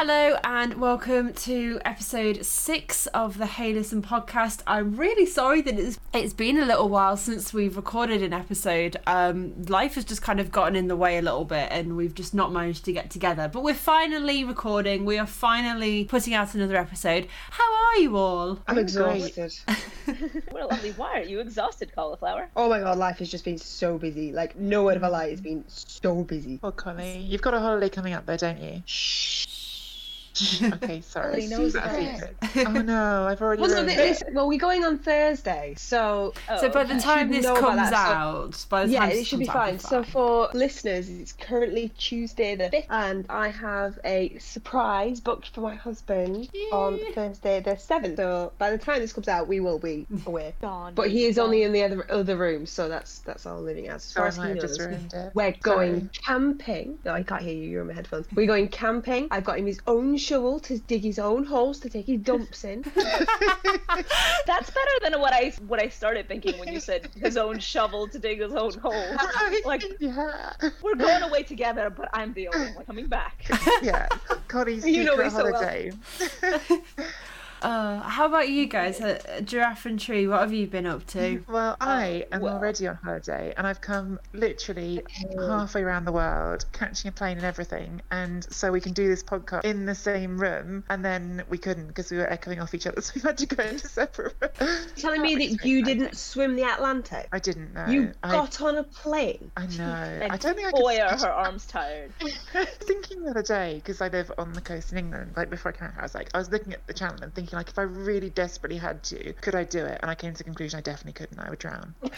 Hello and welcome to episode six of the Hey Listen podcast. I'm really sorry that it's it's been a little while since we've recorded an episode. Um, life has just kind of gotten in the way a little bit, and we've just not managed to get together. But we're finally recording. We are finally putting out another episode. How are you all? I'm exhausted. What a lovely why are you exhausted, cauliflower? oh my god, life has just been so busy. Like no word of a lie, it's been so busy. Oh, Connie, you've got a holiday coming up there, don't you? Okay, sorry. Nobody knows that a about secret? oh no, I've already Well, no, ruined this, it. well, we're going on Thursday, so Oh, so by the oh, time this comes that, so- out, by the yeah, time it this should be comes out, fine. So for listeners, it's currently Tuesday the fifth, and I have a surprise booked for my husband on Thursday the seventh. So by the time this comes out, we will be away. Dawn, But he is Dawn. only in the other other room, so that's that's all living as far oh, I as he might have just knows. We're going camping. No, I can't hear you. You're on my headphones. We're going camping. I've got him his own shovel to dig his own holes to take his dumps in. That's better than what I what I started thinking when you said his own shovel to dig his own hole. Like yeah, we're going away together, but I'm the only one coming back. yeah. Connie's You know secret me so well. Holiday. Uh, how about you guys? Uh, Giraffe and Tree, what have you been up to? Well, I am well. already on holiday, and I've come literally halfway around the world, catching a plane and everything, and so we can do this podcast in the same room. And then we couldn't because we were echoing off each other, so we had to go into separate rooms. Telling me that you didn't swim the Atlantic. I didn't know. You I, got on a plane. I know. And I don't think I could. boy, are her arms tired. Thinking the other day because I live on the coast in England. Like before I came out, I was like, I was looking at the channel and thinking, like, if I really desperately had to, could I do it? And I came to the conclusion I definitely couldn't. I would drown. but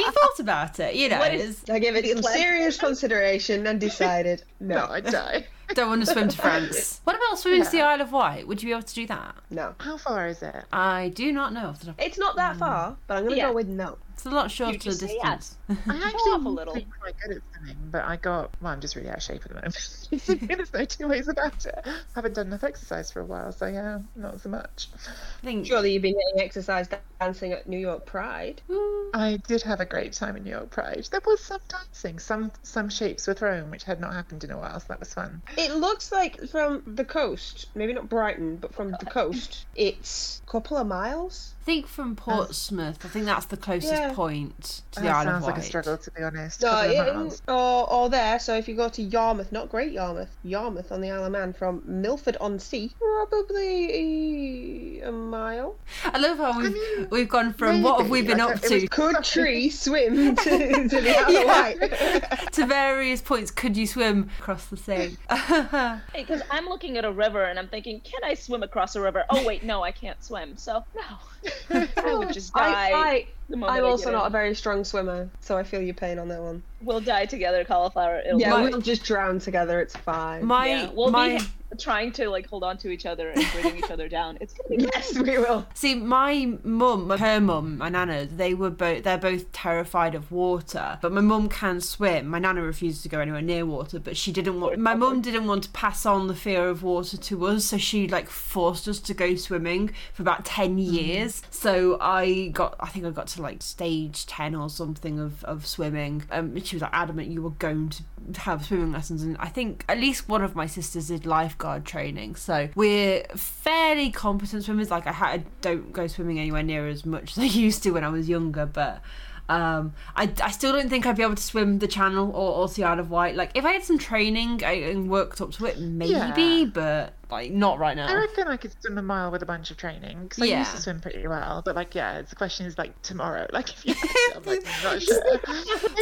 you thought about it, you know. What is- I gave it some Atlantic. serious consideration and decided No, no, I'd die. Don't want to swim to France. What about swimming to the Isle of Wight? Would you be able to do that? no. How far is it? I do not know. off the It's not that mm. far, but I'm gonna Yeah. go with no. It's a lot shorter just say distance. I actually actually a am little. really quite good at swimming, but I got well. I'm just really out of shape at the moment. There's no two ways about it. I haven't done enough exercise for a while, so yeah, not so much. I think. Surely you've been getting exercise dancing at New York Pride. I did have a great time in New York Pride. There was some dancing, some some shapes were thrown, which had not happened in a while, so that was fun. It looks like from the coast, maybe not Brighton, but from the coast, it's a couple of miles. I think from Portsmouth. I think that's the closest Yeah. point to the That Isle of Wight. sounds like a struggle, to be honest. No, couple it, or, or there. So if you go to Yarmouth, not Great Yarmouth, Yarmouth on the Isle of Man from Milford on Sea, probably a mile. I love how we've mean, we've gone from what have we been up don't- it was to Could Tree swim to, to the Isle Yeah. of Wight? to various points. Could you swim across the sea? Because I'm looking at a river and I'm thinking, can I swim across a river? Oh wait, no, I can't swim. So no, I would just die. I, I, the moment I'm also get not a very strong swimmer, so I feel your pain on that one. We'll die together, cauliflower. It'll Yeah, we'll just drown together. It's fine. My Yeah, we'll my be trying to like hold on to each other and bringing each other down. It's gonna be yes, we will. See, my mum, her mum, my nana, they were both they're both terrified of water. But my mum can swim. My nana refuses to go anywhere near water, but she didn't want. My mum didn't want to pass on the fear of water to us, so she like forced us to go swimming for about ten years. So I got, I think I got to like stage ten or something of of swimming. Um, she was like adamant you were going to have swimming lessons, and I think at least one of my sisters did lifeguard training. So we're fairly competent swimmers. Like I, ha- I don't go swimming anywhere near as much as I used to when I was younger, but. Um, I, I still don't think I'd be able to swim the channel or, or the Isle of Wight. Like, if I had some training I, and worked up to it, maybe, Yeah. but like not right now. I reckon I could swim a mile with a bunch of training because I used to swim pretty well. But like, yeah, the question is like tomorrow. Like, if you, I'm like, I'm not sure.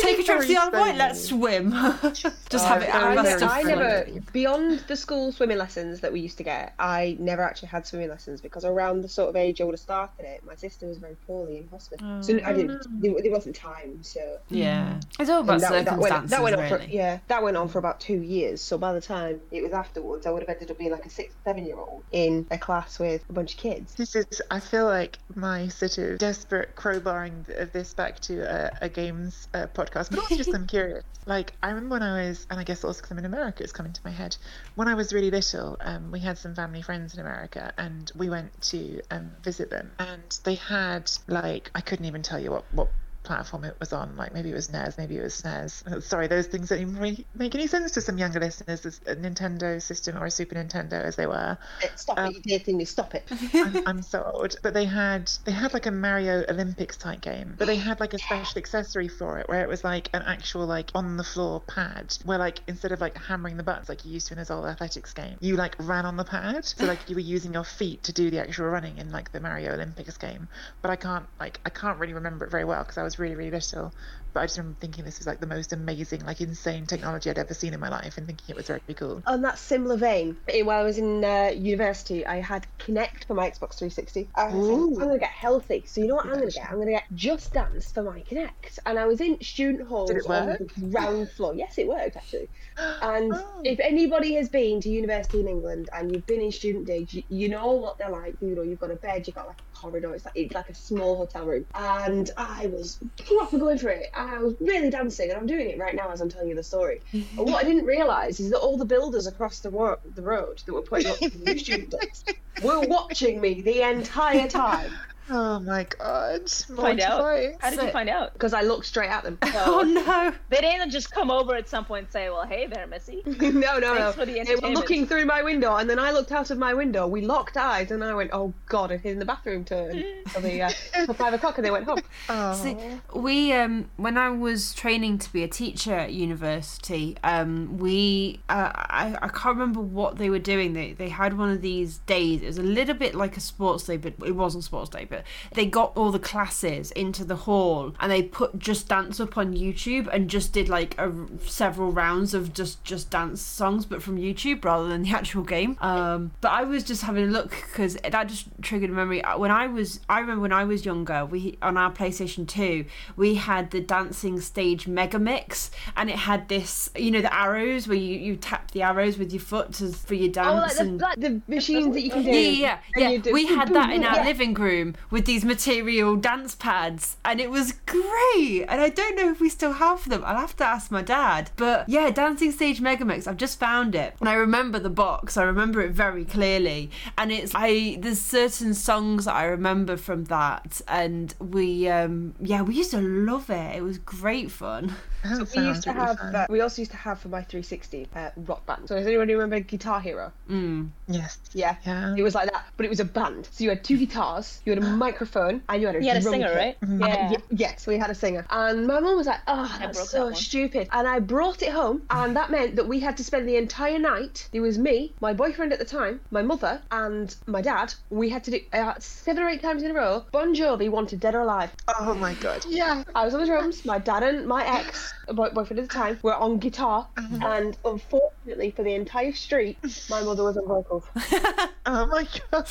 Take a trip to the Very Isle of Wight. Let's swim. Just have it. Oh, have I, a very bust of I never, beyond the school swimming lessons that we used to get, I never actually had swimming lessons because around the sort of age I would have started it, my sister was very poorly in hospital. so I oh, didn't, there, there wasn't time, so. Yeah, mm. it's all about And that, that circumstances, went, that went on for, really. yeah, that went on for about two years. So by the time it was afterwards, I would have ended up being like a six, seven year old in a class with a bunch of kids. This is, I feel like my sort of desperate crowbarring of this back to a, a games uh, podcast, but also just I'm curious. Like, I remember when I was, and I guess also because I'm in America, it's coming to my head. When I was really little, um, we had some family friends in America, and we went to um, visit them, and they had like I couldn't even tell you what what platform it was on. Like maybe it was NES, maybe it was SNES. Uh, Sorry, those things don't even really make any sense to some younger listeners. As a Nintendo system or a Super Nintendo, as they were. Stop Um, it, you dating me, stop it. I'm, I'm so old. But they had they had like a Mario Olympics type game, but they had like a special accessory for it where it was like an actual like on the floor pad where like instead of like hammering the buttons like you used to in this old athletics game, you like ran on the pad. So like you were using your feet to do the actual running in like the Mario Olympics game. But I can't like I can't really remember it very well because I was really really little. But I just remember thinking this was like the most amazing, like insane technology I'd ever seen in my life, and thinking it was very cool. On that similar vein, while I was in uh, university, I had Kinect for my Xbox 360. I was like, I'm gonna get healthy. So you know what I'm gonna get? I'm gonna get Just Dance for my Kinect. And I was in student it on the ground floor. Yes, it worked actually. And Oh. if anybody has been to university in England and you've been in student days, you, you know what they're like. You know, you've got a bed, you've got like a corridor. It's like it's like a small hotel room. And I was proper going for it. And I was really dancing, and I'm doing it right now as I'm telling you the story. And what I didn't realise is that all the builders across the, the road that were putting up the new student days were watching me the entire time Oh my god! Find out. How did So- you find out? because I looked straight at them. Oh no! They didn't just come over at some point and say, "Well, hey there, Missy." no, no, no. Thanks for the They were looking through my window, and then I looked out of my window. We locked eyes, and I went, "Oh God!" I hid in the bathroom to for the uh, for five o'clock, and they went home. Oh. See, we um when I was training to be a teacher at university, um we uh, I I can't remember what they were doing. They they had one of these days. It was a little bit like a sports day, but it wasn't sports day. But they got all the classes into the hall and they put Just Dance up on YouTube and just did like a, several rounds of just Just Dance songs, but from YouTube rather than the actual game. Um, but I was just having a look because that just triggered a memory. Uh, When I was, I remember when I was younger, we on our PlayStation Two, we had the Dancing Stage Mega Mix, and it had this, you know, the arrows where you, you tap the arrows with your foot to, for your dance Oh, like the, and. like the machines that you can do. Yeah, yeah, yeah. We had that in our Yeah. living room with these material dance pads, and it was great. And I don't know if we still have them. I'll have to ask my dad. But yeah, Dancing Stage Megamix. I've just found it, and I remember the box. I remember it very clearly. And it's I there's certain songs that I remember from that, and we um yeah we used to love it. It was great fun. That We used to really have. fun. Uh, we also used to have for my 360 uh, rock band. So does anyone remember Guitar Hero? Mm. Yes. Yeah. Yeah. It was like that, but it was a band. So you had two guitars, you had a microphone, and you had a You had a drum singer, kit. right? Mhm. Yeah. Y- yes, we had a singer. And my mum was like, oh, that's so that stupid. And I brought it home, and that meant that we had to spend the entire night. There was me, my boyfriend at the time, my mother, and my dad. We had to do uh, seven or eight times in a row. Bon Jovi wanted Dead or Alive. Oh my god. Yeah. I was on the drums. My dad and my ex boy- boyfriend at the time we were on guitar, and unfortunately for the entire street, my mother was on vocals. Oh my god.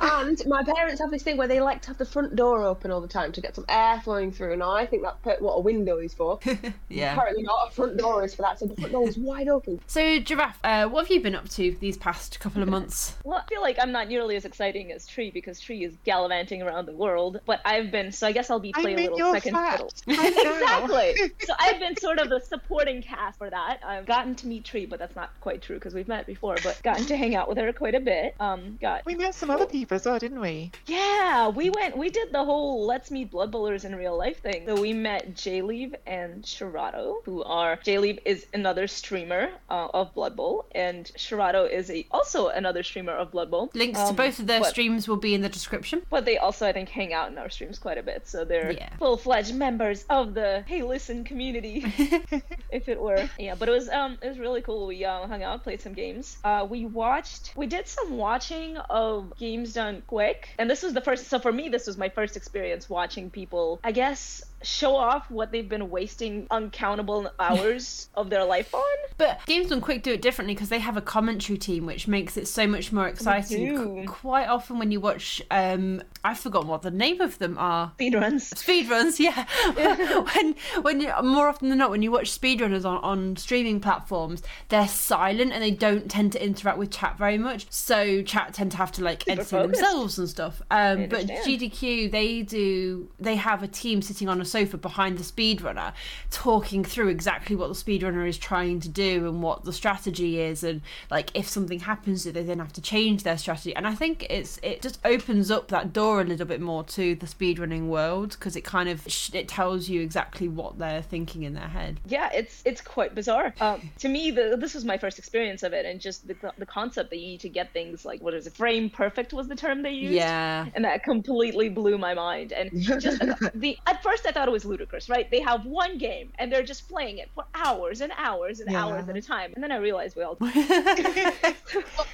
and my parents have this thing where they like to have the front door open all the time to get some air flowing through. And I think that's what a window is for. yeah. Apparently not. A front door is for that. So the front door was wide open. So giraffe, uh, what have you been up to these past couple of months? Well, I feel like I'm not nearly as exciting as Tree because Tree is gallivanting around the world. But I've been, so I guess I'll be I'm playing a little second fiddle. Exactly. So I've been sort of the supporting cast for that. I've gotten to meet Tree, but that's not quite true because we've met before. But gotten to hang out with her quite a bit. Um, got We met some other people as well, didn't we? yeah, we went. We did the whole "Let's meet Blood Bowlers in real life" thing. So we met Jayleave and Shirato, who are Jayleave is another streamer uh, of Blood Bowl, and Shirato is a also another streamer of Blood Bowl. Links to Um, both of their but- streams will be in the description. But they also, I think, hang out in our streams quite a bit. So they're Yeah. full fledged members of the Hey Listen community, if it were. Yeah, but it was um it was really cool. We uh, hung out, played some games. Uh, we watched, we did some watching of games done quick, and this was the first. So for me, this was my first experience watching people. I guess show off what they've been wasting uncountable hours of their life on. But Games Done Quick do it differently because they have a commentary team, which makes it so much more exciting. quite often, when you watch, um, I've forgotten what the name of them are. Speedruns. Speedruns, yeah. when when you, more often than not, when you watch speedrunners on, on streaming platforms, they're silent and they don't tend to interact with chat very much. So chat tend to have to like entertain themselves and stuff. Um, but. GDQ, they do. They have a team sitting on a sofa behind the speedrunner, talking through exactly what the speedrunner is trying to do and what the strategy is, and like if something happens, do they then have to change their strategy? And I think it's it just opens up that door a little bit more to the speedrunning world because it kind of it tells you exactly what they're thinking in their head. Yeah, it's it's quite bizarre. Um, to me, the, this was my first experience of it, and just the, the concept that you need to get things like what is it, frame perfect was the term they used. Yeah. And that completely blew my mind. And just the at first I thought it was ludicrous, right? They have one game and they're just playing it for hours and hours and Yeah. hours at a time. And then I realized we all It,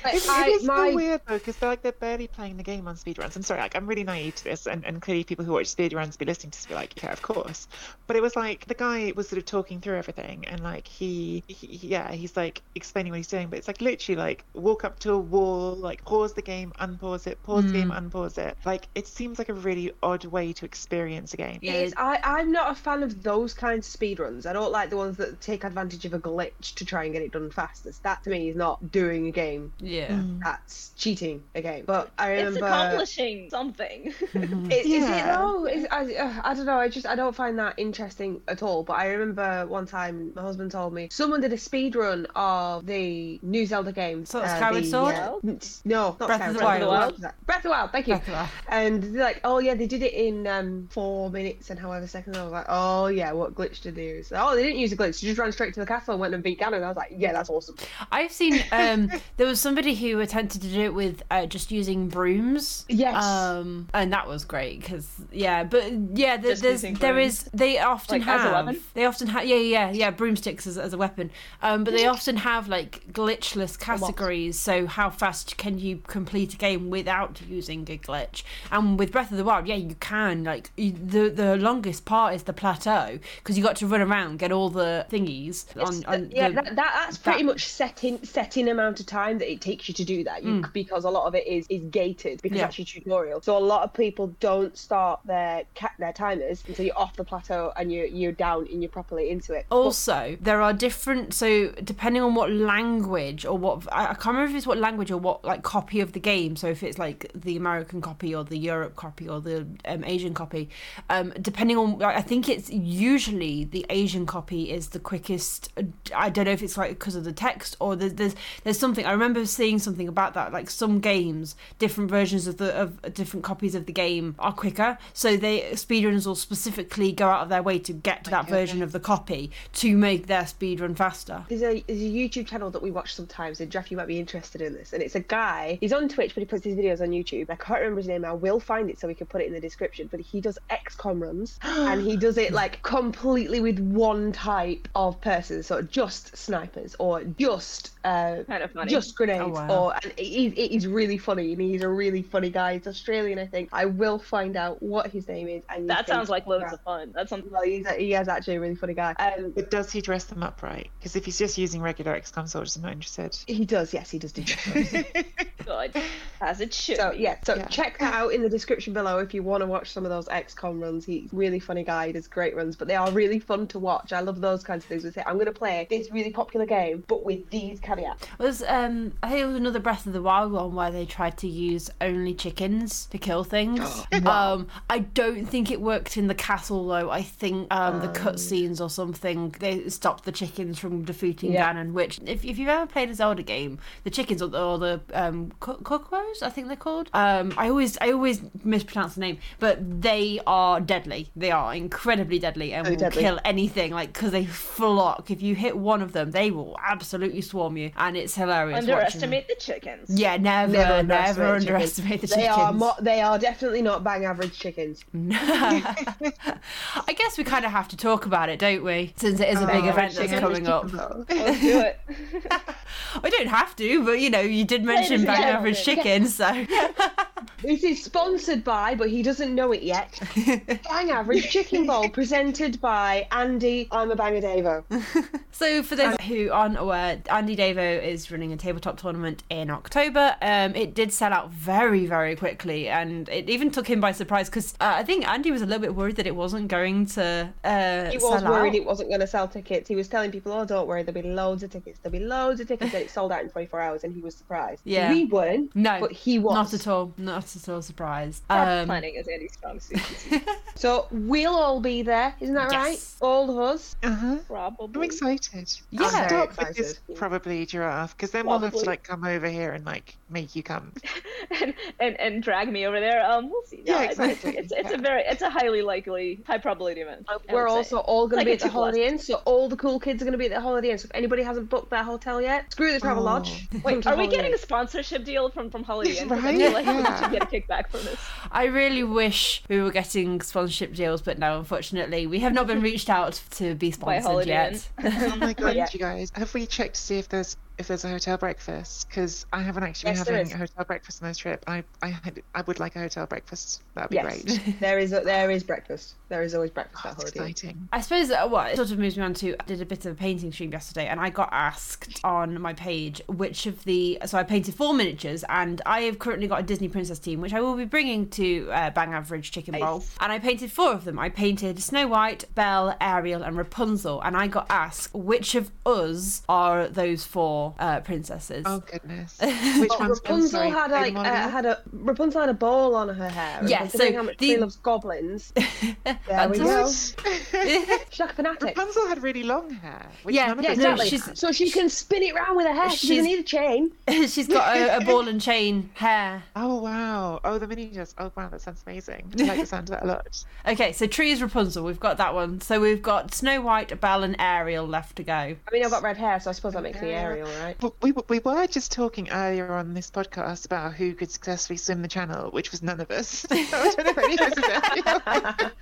I- it is my- so weird though, because they're like they're barely playing the game on speedruns. I'm sorry, like I'm really naive to this, and, and clearly people who watch speedruns be listening to this be like, yeah, of course. But it was like the guy was sort of talking through everything, and like he, he yeah, he's like explaining what he's doing, but it's like literally like walk up to a wall, like pause the game, unpause it, pause the game, mm. unpause it. Like it seems like a really odd way to experience a game. Yeah, It's, I, I'm not a fan of those kinds of speedruns. I don't like the ones that take advantage of a glitch to try and get it done fastest. That to me is not doing a game. Yeah. That's cheating a game. But I remember. it's accomplishing something. Is, is it Yeah. though? Is, I, uh, I don't know. I just I don't find that interesting at all. But I remember one time my husband told me someone did a speed run of the new Zelda game. So it's Skyward the, Sword? uh, no, not Breath of Skyward the Sword, Wild. Breath of the Wild. Thank you. Breath of the Wild. And they're like, oh yeah, they did it in um, four minutes and however seconds. I was like, oh yeah, what glitch did they use? Oh, they didn't use a glitch. They just ran straight to the castle and went and beat Ganon. I was like, yeah, that's awesome. I've seen um there was somebody who attempted to do it with uh, just using brooms. Yes. Um and that was great because yeah, but yeah, there, there's there is they often Like, have weapon? they often have yeah yeah yeah broomsticks as, as a weapon. Um but they often have like glitchless categories. So how fast can you complete a game without using a glitch? And with Breath of the Wild, yeah, you can like you, the the longest part is the plateau because you got to run around get all the thingies on, on yeah, the- that, that that's pretty that- much set in set in amount of time that it takes you to do that. You, Because a lot of it is is gated because Mm. Yeah. that's your tutorial. So a lot of people don't start their their timers until you're off the plateau and you're you're down and you're properly into it. Also, there are different. So depending on what language or what I, I can't remember if it's what language or what like copy of the game. So if it's like the American copy or the Europe copy or the um, Asian copy, um, depending on I think it's usually the Asian copy is the quickest. I don't know if it's like because of the text or there's there's, there's something. I remember seeing something about that. Like some games, different versions of the of different copies of the game are quicker. So they speedrunners will specifically go out of their way to get to that version of the copy to make their speedrun faster. There's a, there's a YouTube channel that we watch sometimes, and Jeff, you might be interested in this. And it's a guy, he's on Twitch, but he puts his videos on YouTube. I can't remember his name. I will find it so we can put it in the description. But he does XCOM runs, and he does it like completely with one type of person. So just snipers, or just uh, kind of funny. just grenades, Oh, wow. or and he, he's really funny, and he's a really funny guy. He's Australian, I think. I will find out what his name is. And that sounds like loads of fun. That sounds Well, he's, he is actually a really funny guy. Um, But does he dress them up right? Because if he's just using regular XCOM soldiers, I'm not interested. he does, yes, he does do. good, as it should. So yeah, so Yeah. check that out in the description below if you want to watch some of those XCOM runs. He's really funny guy. He does great runs, but they are really fun to watch. I love those kinds of things. We say I'm going to play this really popular game, but with these caveats. Was um I think it was another Breath of the Wild one where they tried to use only chickens to kill things. Um I don't think it worked in the castle though. I think um the cutscenes or something they stopped the chickens from defeating Yeah. Ganon. Which if, if you've ever played a Zelda game, the chickens or the, or the um cu- cuckoos I think they're called. Um I always I always mispronounce the name, but they are deadly. They are incredibly deadly and Oh, will deadly. kill anything like because they flock. If you hit one of them, they will absolutely swarm you, and it's hilarious. watching them. underestimate the chickens. Yeah, never, Never never, underestimate underestimate the They chickens. are mo- they are definitely not bang average chickens. I guess we kind of have to talk about it, don't we? Since it is a big Oh, event that's coming up. Let's do it. I don't have to, but you know, you did mention and bang gentlemen. average chicken, so This is sponsored by, but he doesn't know it yet. Bang Average Chicken Bowl, presented by Andy. I'm a banger Davo. So, for those who aren't aware, Andy Davo is running a tabletop tournament in October. Um, it did sell out very, very quickly, and it even took him by surprise because uh, I think Andy was a little bit worried that it wasn't going to uh, He was worried out. it wasn't going to sell tickets. He was telling people, "Oh, don't worry, there'll be loads of tickets. There'll be loads of tickets." And it sold out in 24 hours, and he was surprised. Yeah. we weren't. No, but he was. Not at all. Not at all surprised. Um, planning is Andy's strong suit. So we'll all be there, isn't that right? All of us. Uh-huh. Probably. I'm excited. Yeah. I'll Very start with this excited. probably giraffe because then we'll have to like come over here and like make you come. and, and and drag me over there. Um, we'll see. Yeah, No, it's- exactly. It's, it's Yeah. a very it's a highly likely high probability event. We're would say. also all going Like to be at the. Holiday Inn, so all the cool kids are going to be at the Holiday Inn. So if anybody hasn't booked their hotel yet, screw the Travel Oh. Lodge. come Wait, are we getting a sponsorship deal from from Holiday Inn? 'Cause I Right? feel like we Yeah. should get a kickback from this. I really wish we were getting sponsorship deals, but no, unfortunately, we have not been reached out to be sponsored yet. Oh my god, Yeah. you guys! Have we checked to see if there's if there's a hotel breakfast? Because I haven't actually Yes, been having a hotel breakfast on this trip. I I I would like a hotel breakfast. That'd be Yes, great. there is a, there is breakfast. There is always breakfast Oh, at that's Holiday Inn. exciting. I suppose uh, what it sort of moves me on to I did a bit of a painting stream yesterday and I got asked on my page which of the so I painted four miniatures and I have currently got a Disney princess team which I will be bringing to uh, Bang Average Chicken Bowl Nice. and I painted four of them. I painted Snow White, Belle, Ariel and Rapunzel and I got asked which of us are those four uh, princesses. Oh goodness. Which But one's Rapunzel sorry, had like uh, had a Rapunzel had a ball on her hair. and Yeah, so how much the- she loves goblins. There we go. She's like a fanatic. Rapunzel had really long hair. Which Yeah, none of Yeah, exactly. she's- So she can spin it round with her hair. She She's- doesn't need a chain. She's got a, a ball and chain hair. Oh wow! Oh, the miniatures. Oh wow, that sounds amazing. I like the sound of that a lot. Okay, so tree is Rapunzel. We've got that one. So we've got Snow White, Belle, and Ariel left to go. I mean, I've got red hair, so I suppose that makes me Ariel, right? But we we were just talking earlier on this podcast about who could successfully swim the channel, which was none of us. So I don't know if any of us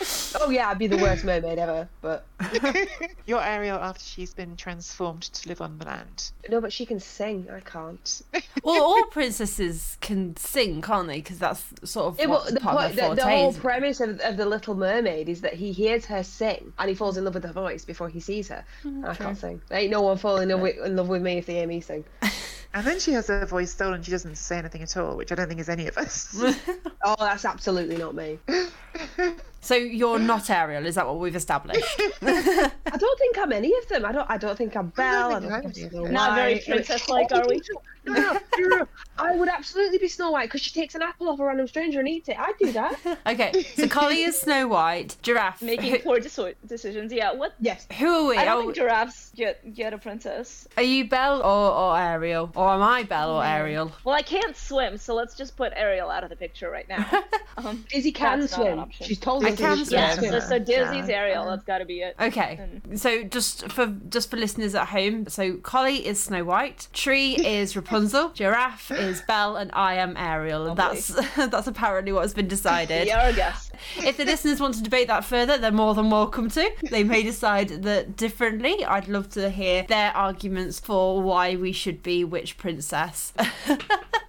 oh yeah, I'd be the worst mermaid ever. But You're Ariel after she's been transformed to live on the land. no, but she can sing. I can't. Well, all princesses can sing, can't they? Because that's sort of Yeah, what's the, part point, of their the, the whole premise of, of the Little Mermaid is that he hears her sing and he falls in love with her voice before he sees her. Mm, I can't sing. Ain't no one falling in love, with, in love with me if they hear me sing. And then she has her voice stolen. She doesn't say anything at all, which I don't think is any of us. Oh, that's absolutely not me. So you're not Ariel, is that what we've established? I don't think I'm any of them. I don't. I don't think I'm Belle. I think don't I'm think I'm any of Snow them. Not very princess-like, are we? No, no, no, no. I would absolutely be Snow White because she takes an apple off a random stranger and eats it. I'd do that. okay, so Collie is Snow White, Giraffe. Making who, poor deci- decisions. Yeah. What? yes. who are we? I don't Oh, think giraffes get get a princess. are you Belle or, or Ariel? Or am I Belle or Ariel? Well, I can't swim, so let's just put Ariel out of the picture right now. Um, Dizzy can That's not an swim. She's told I she yeah. So, Dizzy's Yeah. Ariel. That's got to be it. Okay, so just for just for listeners at home, so Collie is Snow White, Tree is Rapunzel, Giraffe is Belle, and I am Ariel. And that's that's apparently what has been decided. Yeah, our guess. If the listeners want to debate that further, they're more than welcome to. They may decide that differently. I'd love to hear their arguments for why we should be which princess.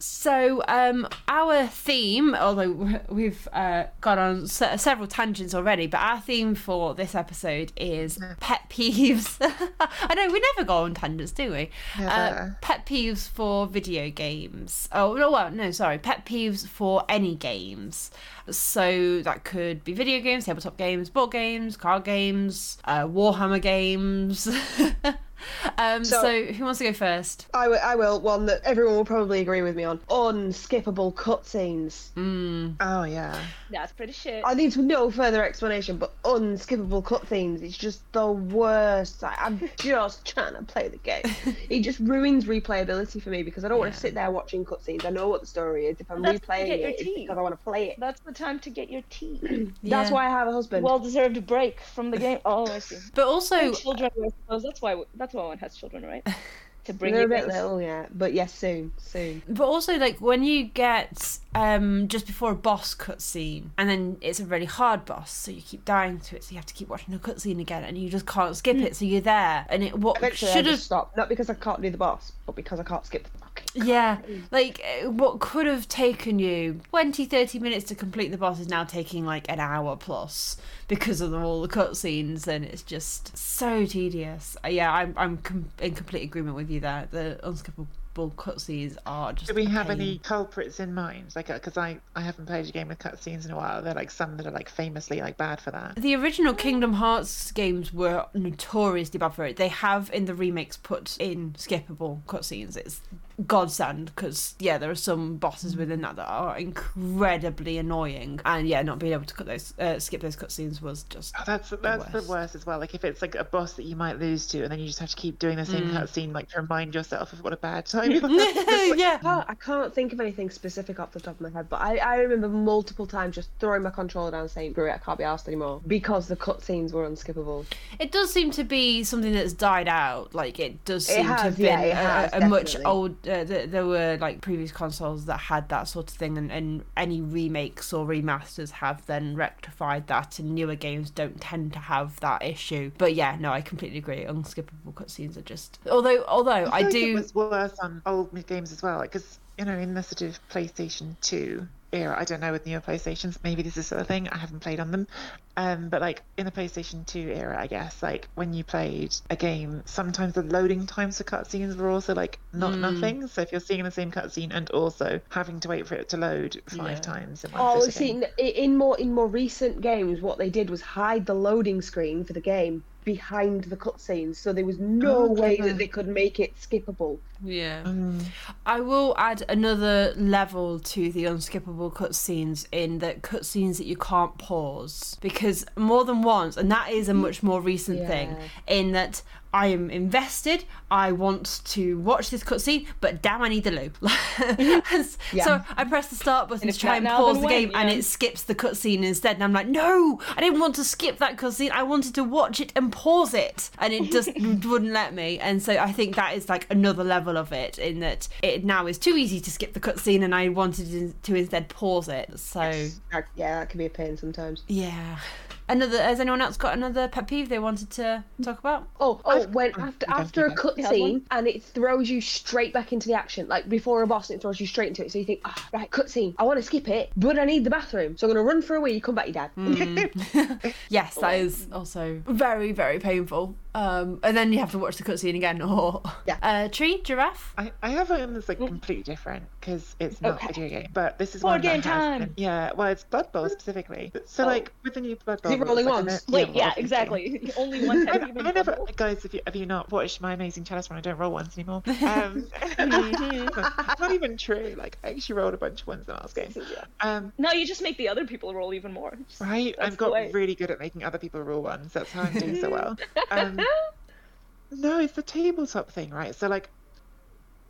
So, um, our theme, although we've uh, gone on se- several tangents already, but our theme for this episode is pet peeves. I know we never go on tangents, do we? Uh, pet peeves for video games. Oh no, well, no, sorry, pet peeves for any games. So that could be video games, tabletop games, board games, card games, uh, Warhammer games. um, so, So- who wants to go first? I will. One that everyone will probably agree with me on. Unskippable cutscenes. Mm, Oh yeah. That's pretty shit. I need no further explanation, but unskippable cutscenes. It's just the worst. Like, I'm just trying to play the game. It just ruins replayability for me because I don't want to sit there watching cutscenes. I know what the story is. If I'm That's to replaying it, it's because I want to play it. That's the time to get your tea. That's yeah. why I have a husband. Well-deserved break from the game. Oh, I see. But also, children, I suppose. That's why. That's why one has children, right? To bring They're you a bit things. little, yeah. But yes, soon, soon. but also, like when you get um just before a boss cutscene, and then it's a really hard boss, so you keep dying to it, so you have to keep watching the cutscene again, and you just can't skip it, so you're there, and it what should have stopped. Not because I can't do the boss, but because I can't skip the fucking. Yeah, like uh, what could have taken you 20, 30 minutes to complete the boss is now taking like an hour plus because of the, all the cutscenes, and it's just so tedious. Uh, yeah, I'm I'm com- in complete agreement with you there. The unskippable cutscenes are just. Do we have pain. any culprits in mind? Like, because I I haven't played a game with cutscenes in a while. They're like some that are like famously like bad for that. The original Kingdom Hearts games were notoriously bad for it. They have in the remakes put in skippable cutscenes. It's godsend because yeah, there are some bosses within that that are incredibly annoying, and yeah, not being able to cut those uh, skip those cutscenes was just Oh, that's that's the worst. worst as well. Like if it's like a boss that you might lose to, and then you just have to keep doing the same Mm. cutscene, like to remind yourself of what a bad time you had. Like, yeah. I can't, I can't think of anything specific off the top of my head, but I, I remember multiple times just throwing my controller down saying, Screw it, I can't be asked anymore. Because the cutscenes were unskippable. It does seem to be something that's died out. Like it does It seem to has, have been yeah, it a, a much definitely. old. Uh, th- there were like previous consoles that had that sort of thing, and, and any remakes or remasters have then rectified that, and newer games don't tend to have that issue. But yeah, no, I completely agree. Unskippable cutscenes are just. Although, although I, like do. It was worse on old games as well, like because you know in the sort of PlayStation Two era, I don't know with newer PlayStations, maybe this is sort of thing. I haven't played on them, um, but like in the PlayStation Two era, I guess like when you played a game, sometimes the loading times for cutscenes were also like not Mm. nothing. So if you're seeing the same cutscene and also having to wait for it to load five Yeah. times in one Oh, sitting. see, in, in more in more recent games, what they did was hide the loading screen for the game behind the cutscenes, so there was no Oh, way that they could make it skippable. Yeah. Mm. I will add another level to the unskippable cutscenes in that cutscenes that you can't pause because more than once, and that is a much more recent thing, in that I am invested. I want to watch this cutscene, but damn, I need the loo. Mhm. Yeah. So I press the start button And to try and pause the game, and it skips the cutscene instead. And I'm like, no, I didn't want to skip that cutscene. I wanted to watch it and pause it, and it just wouldn't let me. And so I think that is like another level of it, in that it now is too easy to skip the cutscene, and I wanted to instead pause it. So That- yeah, that can be a pain sometimes. yeah. Another has anyone else got another pet peeve they wanted to talk about? Oh, oh, I've- when oh, after after a okay. You cutscene and it throws you straight back into the action, like before a boss, and it throws you straight into it. So you think, ah, right, cutscene. I want to skip it, but I need the bathroom, so I'm gonna run for a wee. Come back, you dad. Yes, that is also very very painful. Um, and then you have to watch the cutscene again. Or Yeah. uh, tree giraffe. I, I have one that's like completely different because it's not Okay. a video game, but this is Board one game time. been- yeah, well, it's Blood Bowl specifically. So Oh. like with the new Blood Bowl, Is it rolling rules, like, ones? know- Wait, yeah, exactly. Only one I, I never, bubble. guys, if you have you not watched my amazing chalice run, I don't roll ones anymore. Um, Mhm. not even true. Like I actually rolled a bunch of ones in the last game. Um, No, you just make the other people roll even more. Just- right, I've got really good at making other people roll ones. That's how I'm doing so well. Um, no, it's the tabletop thing, right? So like,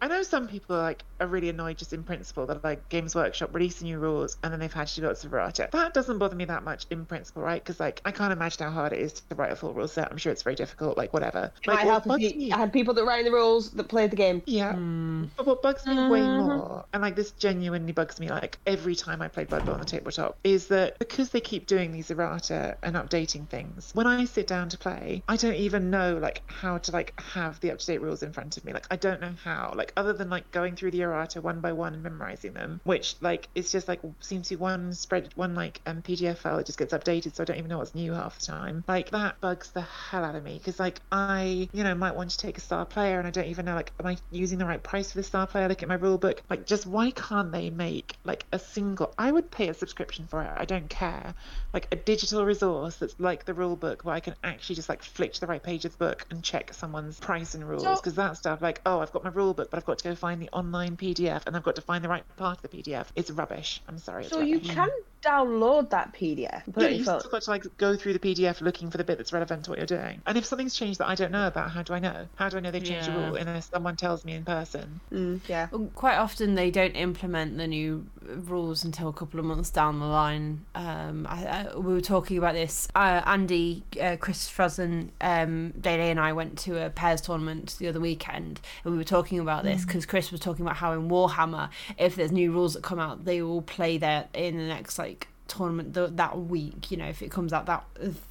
I know some people are like are really annoyed just in principle that like Games Workshop releasing new rules and then they've had to do lots of errata. That doesn't bother me that much in principle, right? Because like I can't imagine how hard it is to write a full rule set. I'm sure it's very difficult. Like whatever. Like, I, what had bugs pe- I had people that write the rules that played the game. yeah. Hmm. But what bugs me way Mhm. more, and like this genuinely bugs me like every time I play Blood Bowl on the tabletop, is that because they keep doing these errata and updating things, when I sit down to play, I don't even know like how to like have the up to date rules in front of me. Like I don't know how. Like other than like going through the errata one by one and memorizing them, which like it's just like seems to be one spread one like um, PDF file that just gets updated, so I don't even know what's new half the time. Like that bugs the hell out of me because like I you know might want to take a star player and I don't even know like am I using the right price for the star player? Look at my rule book. Like just why can't they make like a single? I would pay a subscription for it. I don't care. Like a digital resource that's like the rule book where I can actually just like flick to the right page of the book and check someone's price and rules So- because that stuff like oh I've got my rule book but I've got to go find the online PDF and I've got to find the right part of the PDF. It's rubbish. I'm sorry. So you rubbish. can download that PDF. and Yeah, you've still got to like go through the PDF looking for the bit that's relevant to what you're doing. And if something's changed that I don't know about, how do I know? How do I know they've changed Yeah. a rule unless someone tells me in person? Mm, yeah. Well, Quite often they don't implement the new rules until a couple of months down the line. Um, I, I, we were talking about this. Uh, Andy, uh, Chris Frozen, um, Daly, and I went to a pairs tournament the other weekend, and we were talking about this because Chris was talking about how in Warhammer, if there's new rules that come out, they will play that in the next like tournament th- that week you know if it comes out that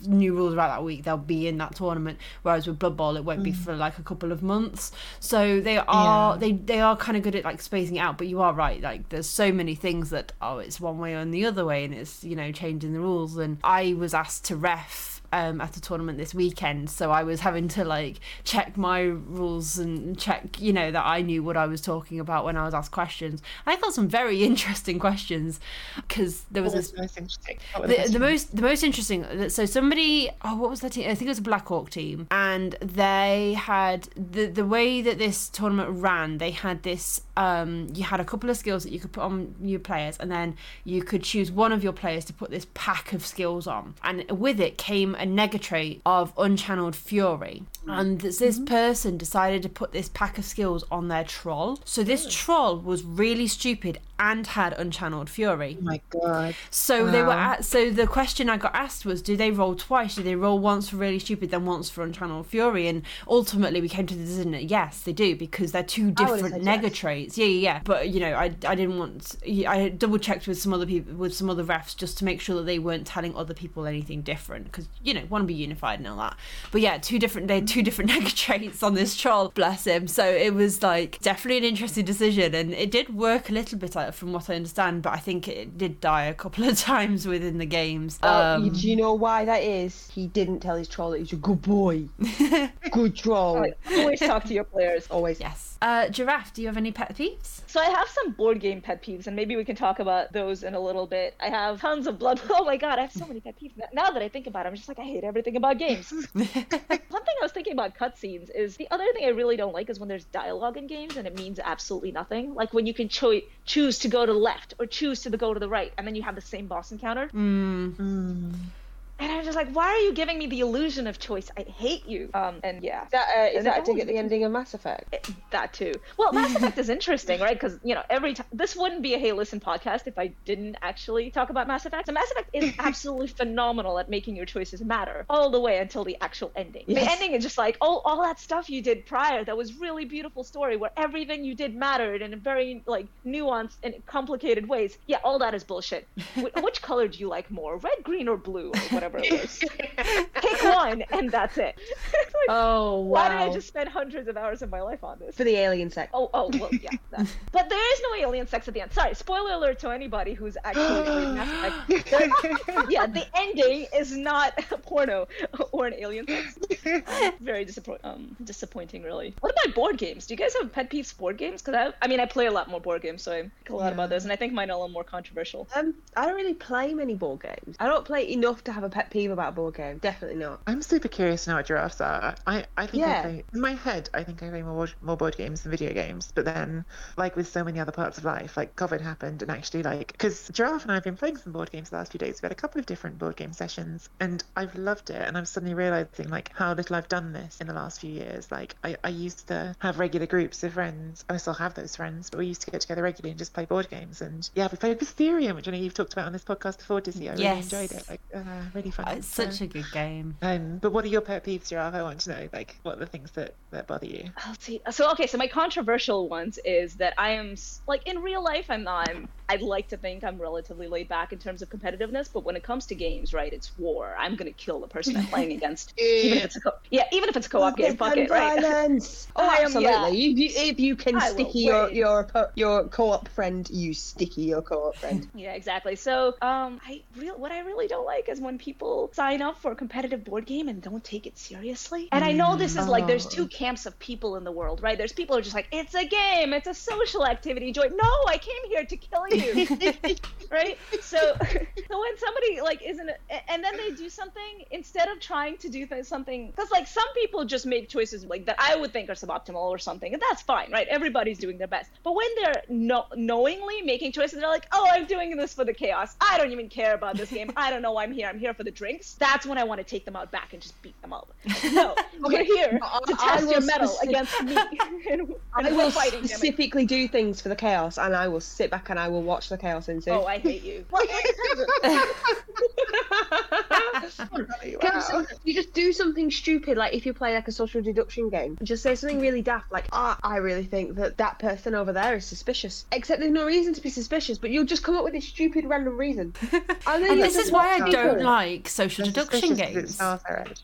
new rules about that week they'll be in that tournament whereas with blood bowl it won't be mm. for like a couple of months so they are Yeah. they they are kind of good at like spacing it out but you are right like there's so many things that oh it's one way and the other way and it's you know changing the rules and i was asked to ref um, at a tournament this weekend, so I was having to like check my rules and check, you know, that I knew what I was talking about when I was asked questions. I got some very interesting questions because there was What this was the most interesting? What were the, the most the most interesting so somebody oh what was that team i think it was a Black Orc team and they had the the way that this tournament ran they had this um, you had a couple of skills that you could put on your players, and then you could choose one of your players to put this pack of skills on. And with it came a negatrait of Unchanneled Fury. Mm. And this, this person decided to put this pack of skills on their troll. So this mm. troll was really stupid and had Unchanneled Fury. Oh my god. So they were at, so the question I got asked was, do they roll twice? Do they roll once for really stupid, then once for Unchanneled Fury? And ultimately, we came to the decision that yes, they do because they're two oh, different said nega yes. Yeah, yeah, yeah. But you know, I, I didn't want. I double checked with some other people, with some other refs, just to make sure that they weren't telling other people anything different because you know, want to be unified and all that. But yeah, two different. They had two different nega traits on this troll. Bless him. So it was like definitely an interesting decision, and it did work a little bit uh, from what I understand. But I think it did die a couple of times within the games. Oh, Um, you- do you know why that is? He didn't tell his troll that he's a good boy. good troll. Like, always talk to your players. Always. yes. Uh, Giraffe, do you have any pet peeves? So I have some board game pet peeves, and maybe we can talk about those in a little bit. I have tons of blood. Oh my god, I have so many pet peeves. Now that I think about it, I'm just like, I hate everything about games. One thing I was thinking about cutscenes is the other thing I really don't like is when there's dialogue in games and it means absolutely nothing. Like when you can cho- choose to go to the left or choose to the go to the right, and then you have the same boss encounter. Mm, Mm. And I'm just like, why are you giving me the illusion of choice? I hate you. Um, and yeah, that, uh, is And that get the ending of Mass Effect? it- that too. Well, Mass Effect is interesting, right? Because you know, every time this wouldn't be a Hey Listen podcast if I didn't actually talk about Mass Effect. So Mass Effect is absolutely phenomenal at making your choices matter all the way until the actual ending. The ending is just like, oh, all that stuff you did prior that was really beautiful story where everything you did mattered in a very like nuanced and complicated ways. Yeah, all that is bullshit. Wh- which color do you like more, red, green, or blue, or whatever it is? Pick one, and that's it. Like, Oh, wow. why did I just spend hundreds of hours of my life on this? For the alien sex. Oh, oh, well, yeah. that. But there is no alien sex at the end. Sorry, spoiler alert to anybody who's actually played Mass Effect. There- yeah, the ending is not a porno or an alien sex. Very disappoint, um, disappointing, really. What about board games? Do you guys have pet peeves board games? Because I, I mean, I play a lot more board games, so I think a lot about Yeah. those, and I think mine are a little more controversial. Um, I don't really play many board games. I don't play enough to have a pet peeve about a board game. Definitely not. I'm super curious to know what giraffes are. I, I think Yeah. I play, in my head, I think I play more, board- more board games than video games. But then, like with so many other parts of life, like COVID happened, and actually, like, because Giraffe and I have been playing some board games the last few days. We've had a couple of different board game sessions, and I've loved it. And I'm suddenly realizing, like, how little I've done this in the last few years. Like, I, I used to have regular groups of friends. I still have those friends, but we used to get together regularly and just play board games. And yeah, we played Mysterium, which I know you've talked about on this podcast before, Dizzy. I really Yes. enjoyed it. Like, uh, really fun. Oh, it's So- such a good game. um, but what are your pet peeves, Giraffe? I want to know, like, what are the things that, that bother you? I'll see. So okay, so my controversial ones is that I am like in real life I'm not. I'm, I'd like to think I'm relatively laid back in terms of competitiveness, but when it comes to games, right, it's war. I'm gonna kill the person I'm playing against, even if it's a co- yeah, even if it's a co-op game. Fuck it, right? Violence. Oh, Um, absolutely. yeah. If, you, if you can I sticky your your your co-op friend, you sticky your co-op friend. Yeah, exactly. So, um, I real what I really don't like is when people sign up for a competitive board game and don't take it seriously. And I know this is like there's Oh. two camps of people in the world, right? There's people who are just like, it's a game, it's a social activity. Joy, no, I came here to kill you, right? So, so when somebody like isn't, and then they do something instead of trying to do th- something, because like some people just make choices like that I would think are suboptimal or something, and that's fine, right? Everybody's doing their best. But when they're no- knowingly making choices, they're like, oh, I'm doing this for the chaos. I don't even care about this game. I don't know why I'm here. I'm here for the drinks. That's when I want to take them out back and just beat them up. No, we're here I- to I test will your mettle specific- against me. and, and I will fighting. damn specifically do things for the chaos, and I will sit back and I will watch the chaos ensue. Oh, I hate you. Well, it you just do something stupid, like if you play like a social deduction game, just say something really daft, like, "Ah, I really think that that person over there is suspicious." Except there's no reason to be suspicious, but you'll just come up with a stupid random reason. And, then And this is why I don't people. Like social They're deduction games.